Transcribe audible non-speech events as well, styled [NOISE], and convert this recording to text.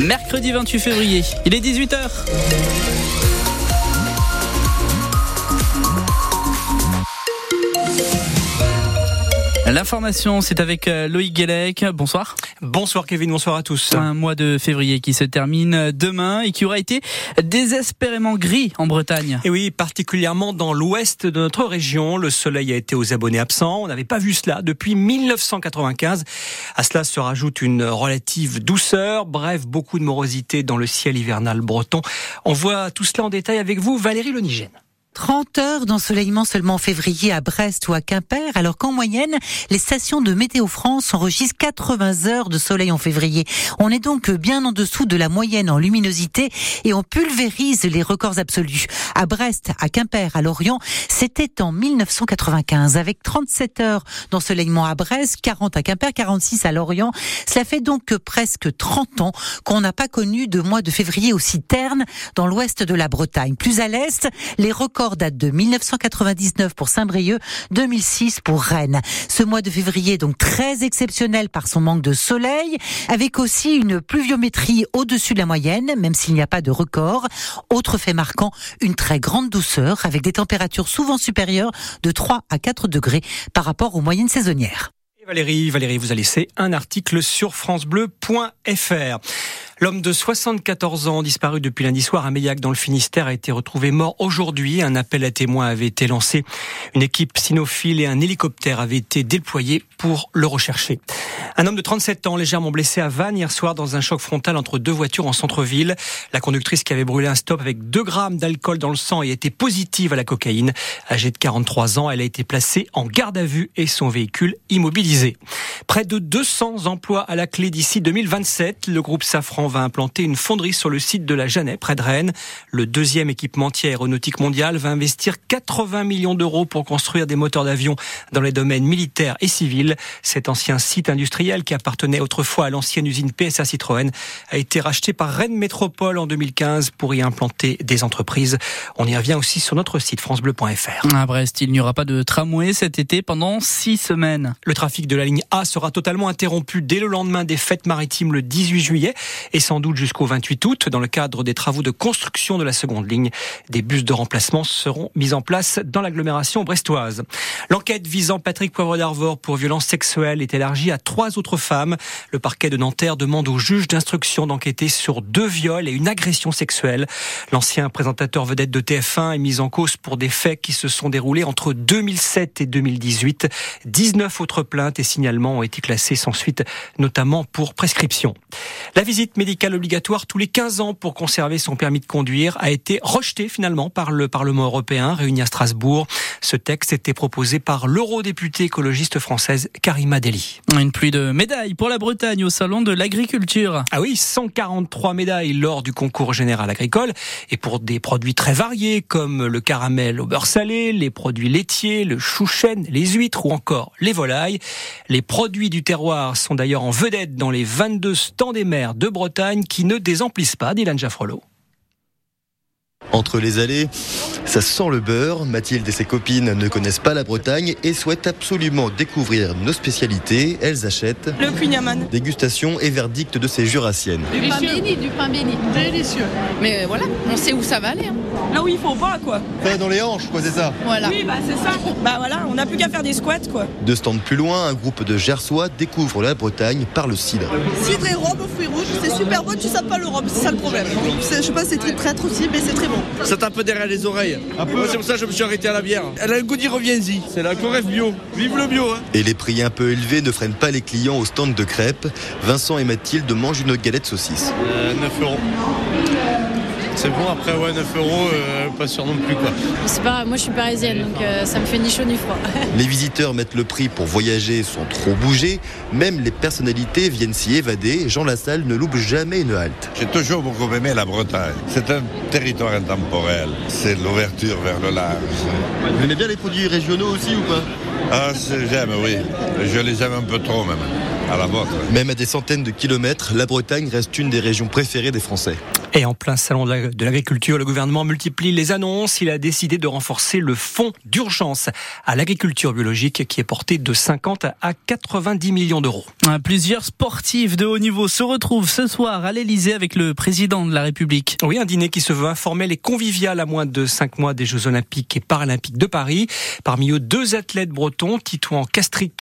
Mercredi 28 février, il est 18h. L'information, c'est avec euh, Loïc Guélec. Bonsoir. Bonsoir Kevin, bonsoir à tous. Un mois de février qui se termine demain et qui aura été désespérément gris en Bretagne. Et oui, particulièrement dans l'ouest de notre région. Le soleil a été aux abonnés absents. On n'avait pas vu cela depuis 1995. À cela se rajoute une relative douceur. Bref, beaucoup de morosité dans le ciel hivernal breton. On voit tout cela en détail avec vous, Valérie Lenigène. 30 heures d'ensoleillement seulement en février à Brest ou à Quimper, alors qu'en moyenne, les stations de Météo France enregistrent 80 heures de soleil en février. On est donc bien en dessous de la moyenne en luminosité et on pulvérise les records absolus. À Brest, à Quimper, à Lorient, c'était en 1995 avec 37 heures d'ensoleillement à Brest, 40 à Quimper, 46 à Lorient. Cela fait donc presque 30 ans qu'on n'a pas connu de mois de février aussi terne dans l'ouest de la Bretagne. Plus à l'est, les records date de 1999 pour Saint-Brieuc, 2006 pour Rennes. Ce mois de février donc très exceptionnel par son manque de soleil, avec aussi une pluviométrie au-dessus de la moyenne, même s'il n'y a pas de record. Autre fait marquant, une très grande douceur, avec des températures souvent supérieures de 3 à 4 degrés par rapport aux moyennes saisonnières. Valérie, Valérie vous a laissé un article sur francebleu.fr. L'homme de 74 ans, disparu depuis lundi soir à Meillac dans le Finistère, a été retrouvé mort aujourd'hui. Un appel à témoins avait été lancé. Une équipe cynophile et un hélicoptère avaient été déployés pour le rechercher. Un homme de 37 ans, légèrement blessé à Vannes hier soir dans un choc frontal entre deux voitures en centre-ville. La conductrice qui avait brûlé un stop avec 2 grammes d'alcool dans le sang et était positive à la cocaïne. Âgée de 43 ans, elle a été placée en garde à vue et son véhicule immobilisé. Près de 200 emplois à la clé d'ici 2027. Le groupe Safran va implanter une fonderie sur le site de la Jeannet, près de Rennes. Le deuxième équipementier aéronautique mondial va investir 80 millions d'euros pour construire des moteurs d'avion dans les domaines militaires et civils. Cet ancien site industriel qui appartenait autrefois à l'ancienne usine PSA Citroën a été racheté par Rennes Métropole en 2015 pour y implanter des entreprises. On y revient aussi sur notre site francebleu.fr. À Brest, il n'y aura pas de tramway cet été pendant six semaines. Le trafic de la ligne A sera totalement interrompu dès le lendemain des fêtes maritimes le 18 juillet et sans doute jusqu'au 28 août. Dans le cadre des travaux de construction de la seconde ligne, des bus de remplacement seront mis en place dans l'agglomération brestoise. L'enquête visant Patrick Poivre d'Arvor pour violence sexuelle est élargie à trois autres femmes. Le parquet de Nanterre demande au juge d'instruction d'enquêter sur deux viols et une agression sexuelle. L'ancien présentateur vedette de TF1 est mis en cause pour des faits qui se sont déroulés entre 2007 et 2018. 19 autres plaintes et signalements ont été classés sans suite, notamment pour prescription. La visite médicale obligatoire tous les 15 ans pour conserver son permis de conduire a été rejetée finalement par le Parlement européen réuni à Strasbourg. Ce texte était proposé par l'eurodéputée écologiste française Karima Deli. De médailles pour la Bretagne au salon de l'agriculture. Ah oui, 143 médailles lors du concours général agricole et pour des produits très variés comme le caramel au beurre salé, les produits laitiers, le chou chêne, les huîtres ou encore les volailles. Les produits du terroir sont d'ailleurs en vedette dans les 22 stands des mers de Bretagne qui ne désemplissent pas, Dylan Jaffrelot. Entre les allées, ça sent le beurre. Mathilde et ses copines ne connaissent pas la Bretagne et souhaitent absolument découvrir nos spécialités. Elles achètent le cugnaman. Dégustation et verdict de ces jurassiennes. Du pain béni, du pain béni. Délicieux. Mais euh, voilà, on sait où ça va aller. Hein. Là où il faut pas, quoi. Enfin, dans les hanches, quoi, c'est ça Voilà. Oui, bah c'est ça. Bah voilà, on n'a plus qu'à faire des squats, quoi. Deux stands plus loin, un groupe de Gersois découvre la Bretagne par le cidre. Cidre et rhum aux fruits rouges, c'est super bon, tu sais pas le rhum, c'est ça le problème. Je sais pas, c'est très traître aussi, mais c'est très bon. Ça tape derrière les oreilles. Moi, c'est pour ça que je me suis arrêté à la bière. Elle a un goût d'y reviens-y. C'est la Coref bio. Vive le bio. Hein. Et les prix un peu élevés ne freinent pas les clients au stand de crêpes. Vincent et Mathilde mangent une galette saucisse. Euh, 9 euros. C'est bon, après, ouais, 9 euros, euh, pas sûr non plus, quoi. C'est pas, moi, je suis parisienne, donc euh, ça me fait ni chaud ni froid. [LAUGHS] Les visiteurs mettent le prix pour voyager sans trop bouger. Même les personnalités viennent s'y évader. Jean Lassalle ne loupe jamais une halte. J'ai toujours beaucoup aimé la Bretagne. C'est un territoire intemporel. C'est l'ouverture vers le large. Vous aimez bien les produits régionaux aussi ou pas? Ah, j'aime, oui. Je les aime un peu trop, même. À la vôtre. Même à des centaines de kilomètres, la Bretagne reste une des régions préférées des Français. Et en plein salon de l'agriculture, le gouvernement multiplie les annonces. Il a décidé de renforcer le fonds d'urgence à l'agriculture biologique qui est porté de 50 à 90 millions d'euros. Plusieurs sportifs de haut niveau se retrouvent ce soir à l'Elysée avec le président de la République. Oui, un dîner qui se veut informel et convivial à moins de cinq mois des Jeux Olympiques et Paralympiques de Paris. Parmi eux, deux athlètes bretons, Titouan Castric